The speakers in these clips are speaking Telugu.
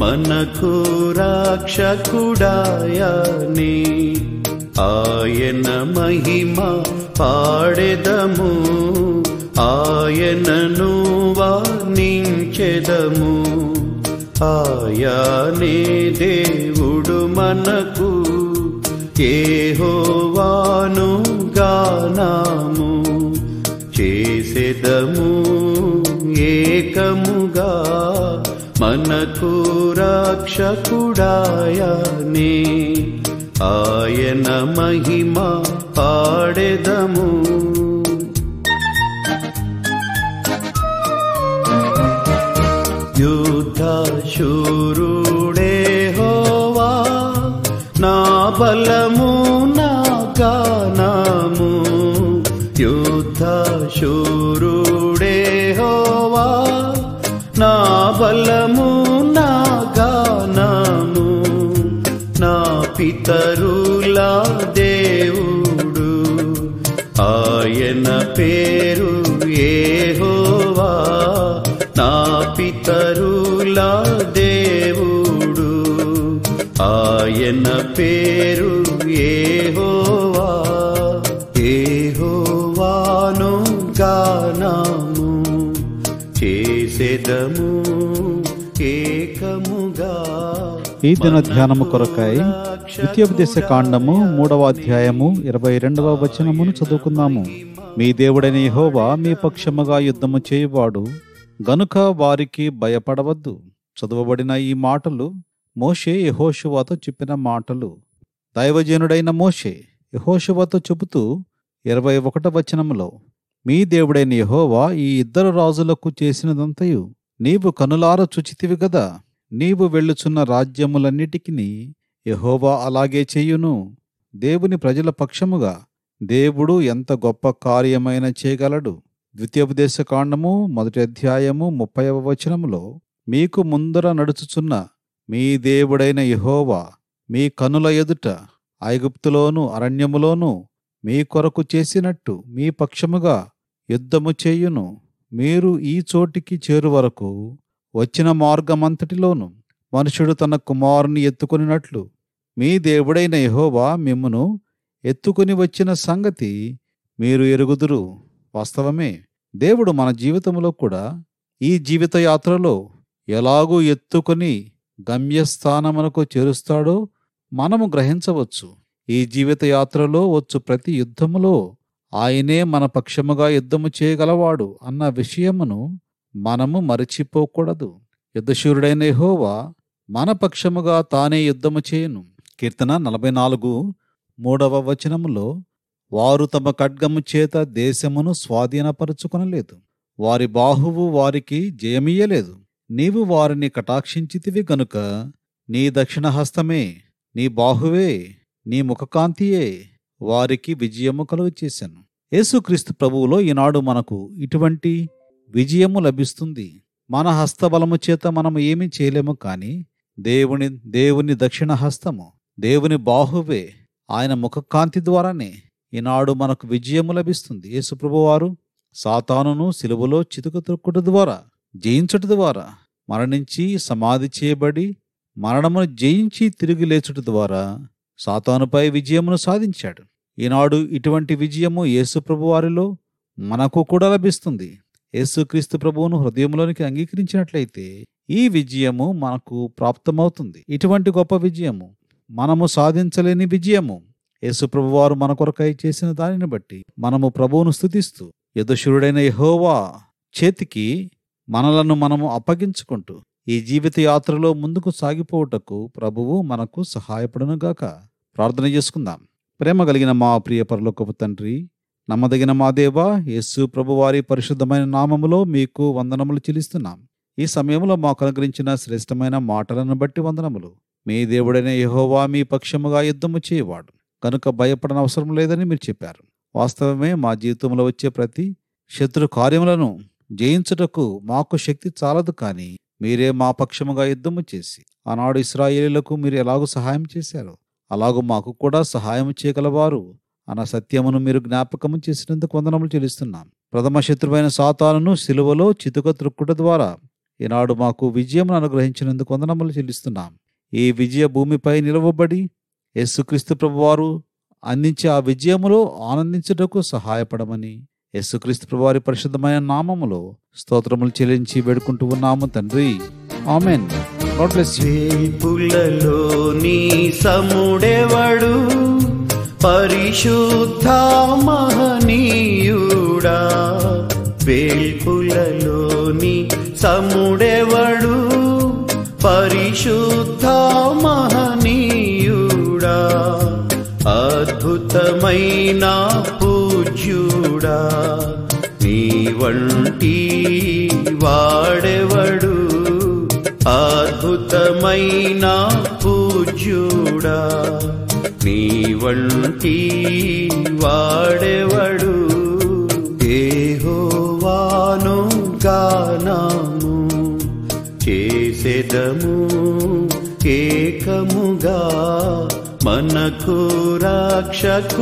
మనకు రక్షకుడాయని ఆయన మహిమ పాడెదము. ఆయనను వర్ణించెదము. ఆయనే దేవుడు మనకు. ఏహోవాను గానాము. చేసెదము. మనకు రక్షకుడాయనే ఆయన మహిమ పాడెదము యుద్ధ శూరుడే హోవా నా బలము నా గానము యుద్ధ శూరుడే బలము నా గానము నా పితరులా దేవుడు. ఆయన పేరు ఏహోవా నా పితరులా దేవుడు. ఆయన పేరు ఏహోవా ఏహోవాను గానాము చేసెదము. ఈ దిన ధ్యానము కొరకై ద్వితీయోపదేశ కాండము మూడవ అధ్యాయము ఇరవై రెండవ వచనమును చదువుకుందాము మీ దేవుడైన యహోవా మీ పక్షముగా యుద్ధము చేయువాడు గనుక వారికి భయపడవద్దు. చదువబడిన ఈ మాటలు మోషే యెహోషువాతో చెప్పిన మాటలు. దైవజనుడైన మోషే యెహోషువాతో చెబుతూ ఇరవై ఒకట వచనములో మీ దేవుడైన యహోవా ఈ ఇద్దరు రాజులకు చేసినదంతయు? నీవు కనులార చుచితివి గదా నీవు వెళ్ళుచున్న రాజ్యములన్నిటికీ యహోవా అలాగే చెయ్యును దేవుని ప్రజల పక్షముగా దేవుడు ఎంత గొప్ప కార్యమైన చేయగలడు. ద్వితీయోపదేశకాండము మొదటి అధ్యాయము ముప్పైవ వచనములో మీకు ముందర నడుచుచున్న మీ దేవుడైన యహోవా మీ కనుల ఎదుట ఐగుప్తులోను అరణ్యములోను మీ కొరకు చేసినట్టు మీ పక్షముగా యుద్ధము చేయును. మీరు ఈ చోటికి చేరు వరకు వచ్చిన మార్గమంతటిలోను మనుషుడు తన కుమారుని ఎత్తుకొనినట్లు మీ దేవుడైన యహోవా మిమ్మును ఎత్తుకుని వచ్చిన సంగతి మీరు ఎరుగుదురు. వాస్తవమే దేవుడు మన జీవితంలో కూడా ఈ జీవిత యాత్రలో ఎలాగూ ఎత్తుకొని గమ్యస్థానమునకు చేరుస్తాడో మనము గ్రహించవచ్చు. ఈ జీవిత యాత్రలో వచ్చు ప్రతి యుద్ధములో ఆయనే మన పక్షముగా యుద్ధము చేయగలవాడు అన్న విషయమును మనము మరచిపోకూడదు. యుద్ధశూరుడైన హోవా మన పక్షముగా తానే యుద్ధము చేయను. కీర్తన నలభై నాలుగు మూడవ వచనములో వారు తమ ఖడ్గము చేత దేశమును స్వాధీనపరుచుకొనలేదు. వారి బాహువు వారికి జయమియ్యలేదు. నీవు వారిని కటాక్షించితివి గనుక నీ దక్షిణ హస్తమే నీ బాహువే నీ ముఖకాంతియే వారికి విజయము కలుగు చేశాను. యేసుక్రీస్తు ప్రభువులో ఈనాడు మనకు ఇటువంటి విజయము లభిస్తుంది. మన హస్తబలము చేత మనం ఏమీ చేయలేము కానీ దేవుని దేవుని దక్షిణ హస్తము దేవుని బాహువే ఆయన ముఖకాంతి ద్వారానే ఈనాడు మనకు విజయము లభిస్తుంది. యేసుప్రభువారు సాతానును సిలువలో చితుకుతుక్కుట ద్వారా జయించుట ద్వారా మరణించి సమాధి చేయబడి మరణమును జయించి తిరిగి లేచుట ద్వారా సాతానుపై విజయమును సాధించాడు. ఈనాడు ఇటువంటి విజయము యేసుప్రభు వారిలో మనకు కూడా లభిస్తుంది. యేసుక్రీస్తు ప్రభువును హృదయంలోనికి అంగీకరించినట్లయితే ఈ విజయము మనకు ప్రాప్తమవుతుంది. ఇటువంటి గొప్ప విజయము మనము సాధించలేని విజయము యేసుప్రభు వారు మన కొరకై చేసిన దానిని బట్టి మనము ప్రభువును స్థుతిస్తూ యదుశురుడైన యహోవా చేతికి మనలను మనము అప్పగించుకుంటూ ఈ జీవిత యాత్రలో ముందుకు సాగిపోవుటకు ప్రభువు మనకు సహాయపడునుగాక. ప్రార్థన చేసుకుందాం. ప్రేమ కలిగిన మా ప్రియ పరలోకపు తండ్రి నమ్మదగిన మా దేవా యేసు ప్రభువారి పరిశుద్ధమైన నామములో మీకు వందనములు చెల్లిస్తున్నాం. ఈ సమయంలో మాకు అనుగ్రహించిన శ్రేష్టమైన మాటలను బట్టి వందనములు. మీ దేవుడైన యహోవా మీ పక్షముగా యుద్ధము చేయవాడు. కనుక భయపడన అవసరం లేదని మీరు చెప్పారు. వాస్తవమే మా జీవితంలో వచ్చే ప్రతి శత్రు కార్యములను జయించుటకు మాకు శక్తి చాలదు కానీ మీరే మా పక్షముగా యుద్ధము చేసి ఆనాడు ఇస్రాయేలీలకు మీరు ఎలాగూ సహాయం చేశారు? అలాగూ మాకు కూడా సహాయం చేయగలవారు అన్న సత్యమును మీరు జ్ఞాపకము చేసినందుకు వందనములు చెల్లిస్తున్నాం. ప్రథమ శత్రువైన సాతాలను సిలువలో చితుక త్రుక్కుట ద్వారా ఈనాడు మాకు విజయమును అనుగ్రహించినందుకు వందనములు చెల్లిస్తున్నాం. ఈ విజయ భూమిపై నిలవబడి యేసుక్రీస్తు ప్రభువారు అందించే ఆ విజయములో ఆనందించుటకు సహాయపడమని యేసుక్రీస్తు ప్రభువారి పరిశుద్ధమైన నామములో స్తోత్రములు చెల్లించి వేడుకుంటూ ఉన్నాము తండ్రి. ఆమెన్ గాడ్ బ్లెస్ వేపులలో నీ సముడెవడు? పరిశుద్ధ మహనీయుడా. వేల్పులలో నీ సముడెవడు? పరిశుద్ధ మహనీయుడా. అద్భుతమైన పూజ్యుడా. నీ వంటి వాడెవడు? అద్భుతమైన పూజ్యుడా. నీ వంటి వాడెవడు? ఏహోవాను గానాము చేసేదము ఏకముగా మనకు రాక్షకుడాయని.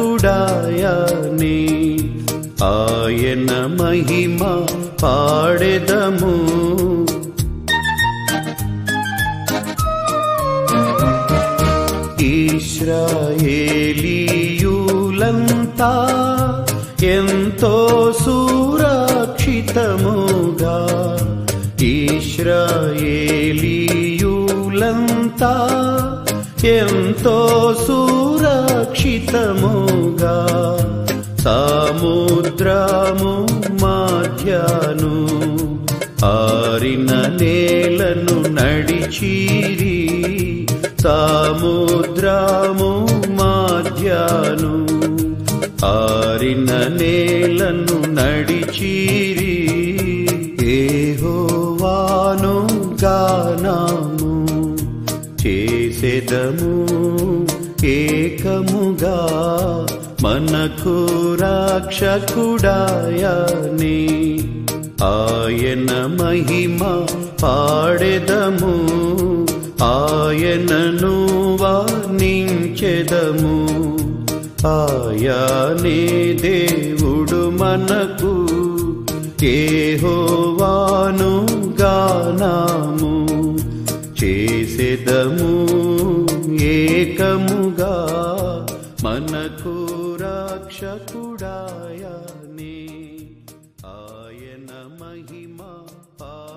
ఆయన మహిమ పాడెదము. ఇస్రాయేలీయులంతా ఎంతో సురక్షితముగా. ఇస్రాయేలీయులంతా ఎంతో సురక్షితముగా. సముద్రము మాధ్యాను ఆరిన నేలను నడిచీరి. తాముద్రాము మాధ్యాను ఆరిన నేలను నడిచీరి. ఏహోవాను గానాము చేసెదము ఏకముగా మనకు రాక్షకుడాయని. ఆయన మహిమ పాడెదము ఆయనను వర్ణించెదము. ఆయానే దేవుడు మనకు. ఏహోవాను గానాము. చేసేదము ఏకముగా. మనకు రక్షకుడాయని